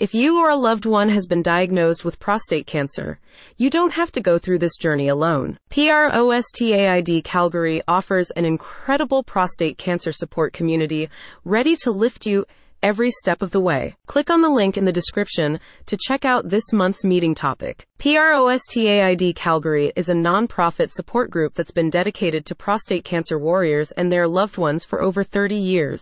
If you or a loved one has been diagnosed with prostate cancer, you don't have to go through this journey alone. PROSTAID Calgary offers an incredible prostate cancer support community ready to lift you every step of the way. Click on the link in the description to check out this month's meeting topic. PROSTAID Calgary is a nonprofit support group that's been dedicated to prostate cancer warriors and their loved ones for over 30 years.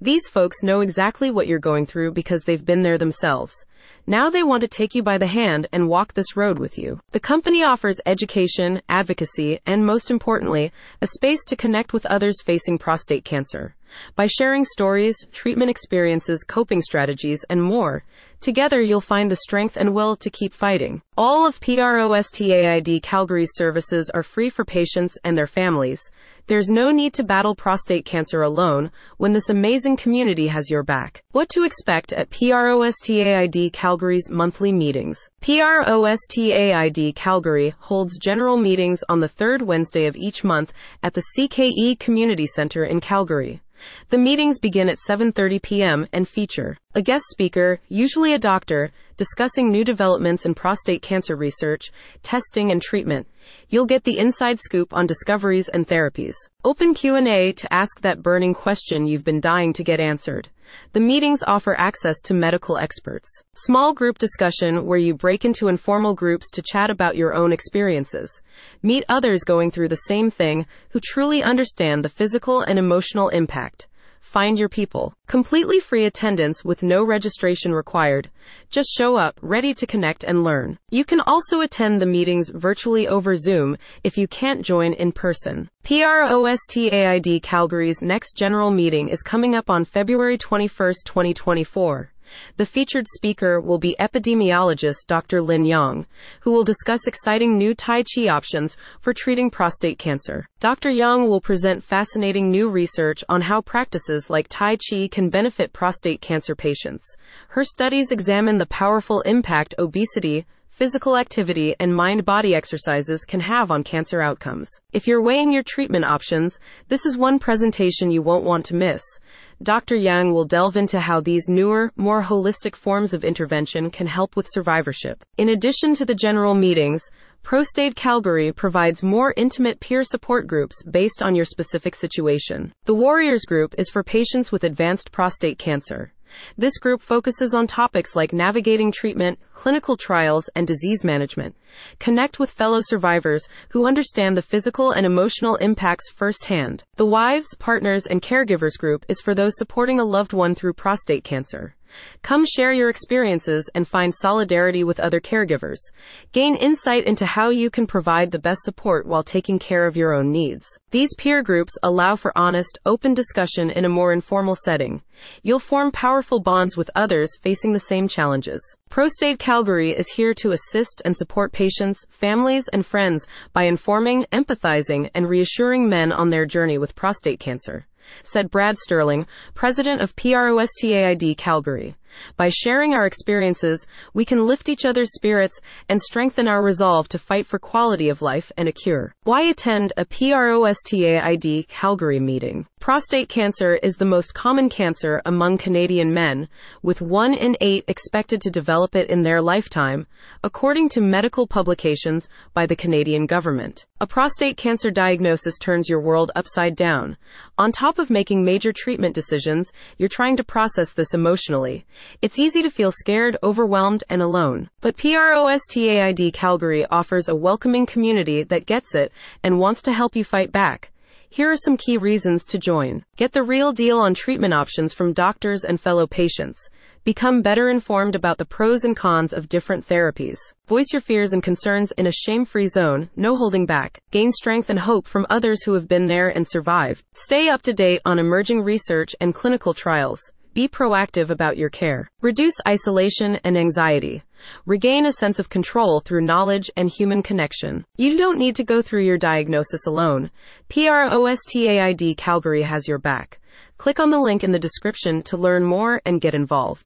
These folks know exactly what you're going through because they've been there themselves. Now they want to take you by the hand and walk this road with you. The company offers education, advocacy, and most importantly, a space to connect with others facing prostate cancer. By sharing stories, treatment experiences, coping strategies, and more, together you'll find the strength and will to keep fighting. All of PROSTAID Calgary's services are free for patients and their families. There's no need to battle prostate cancer alone when this amazing community has your back. What to expect at PROSTAID Calgary's monthly meetings. PROSTAID Calgary holds general meetings on the third Wednesday of each month at the CKE Community Center in Calgary. The meetings begin at 7:30 p.m. and feature a guest speaker, usually a doctor, discussing new developments in prostate cancer research, testing and treatment. You'll get the inside scoop on discoveries and therapies. Open Q&A to ask that burning question you've been dying to get answered. The meetings offer access to medical experts. Small group discussion where you break into informal groups to chat about your own experiences. Meet others going through the same thing who truly understand the physical and emotional impact. Find your people. Completely free attendance with no registration required. Just show up, ready to connect and learn. You can also attend the meetings virtually over Zoom if you can't join in person. PROSTAID Calgary's next general meeting is coming up on February 21, 2024. The featured speaker will be epidemiologist Dr. Lin Yang, who will discuss exciting new Tai Chi options for treating prostate cancer. Dr. Yang will present fascinating new research on how practices like Tai Chi can benefit prostate cancer patients. Her studies examine the powerful impact obesity, physical activity, and mind body exercises can have on cancer outcomes. If you're weighing your treatment options, this is one presentation you won't want to miss. Dr. Yang will delve into how these newer, more holistic forms of intervention can help with survivorship. In addition to the general meetings, PROSTAID Calgary provides more intimate peer support groups based on your specific situation. The Warriors Group is for patients with advanced prostate cancer. This group focuses on topics like navigating treatment, clinical trials, and disease management. Connect with fellow survivors who understand the physical and emotional impacts firsthand. The Wives, Partners, and Caregivers group is for those supporting a loved one through prostate cancer. Come share your experiences and find solidarity with other caregivers. Gain insight into how you can provide the best support while taking care of your own needs. These peer groups allow for honest, open discussion in a more informal setting. You'll form powerful bonds with others facing the same challenges. PROSTAID Calgary is here to assist and support patients, families, and friends by informing, empathizing, and reassuring men on their journey with prostate cancer said Brad Sterling, president of PROSTAID Calgary. By sharing our experiences, we can lift each other's spirits and strengthen our resolve to fight for quality of life and a cure. Why attend a PROSTAID Calgary meeting? Prostate cancer is the most common cancer among Canadian men, with one in eight expected to develop it in their lifetime, according to medical publications by the Canadian government. A prostate cancer diagnosis turns your world upside down. On top of making major treatment decisions, you're trying to process this emotionally. It's easy to feel scared, overwhelmed, and alone. But PROSTAID Calgary offers a welcoming community that gets it and wants to help you fight back. Here are some key reasons to join. Get the real deal on treatment options from doctors and fellow patients. Become better informed about the pros and cons of different therapies. Voice your fears and concerns in a shame free zone, no holding back. Gain strength and hope from others who have been there and survived. Stay up to date on emerging research and clinical trials. Be proactive about your care. Reduce isolation and anxiety. Regain a sense of control through knowledge and human connection. You don't need to go through your diagnosis alone. PROSTAID Calgary has your back. Click on the link in the description to learn more and get involved.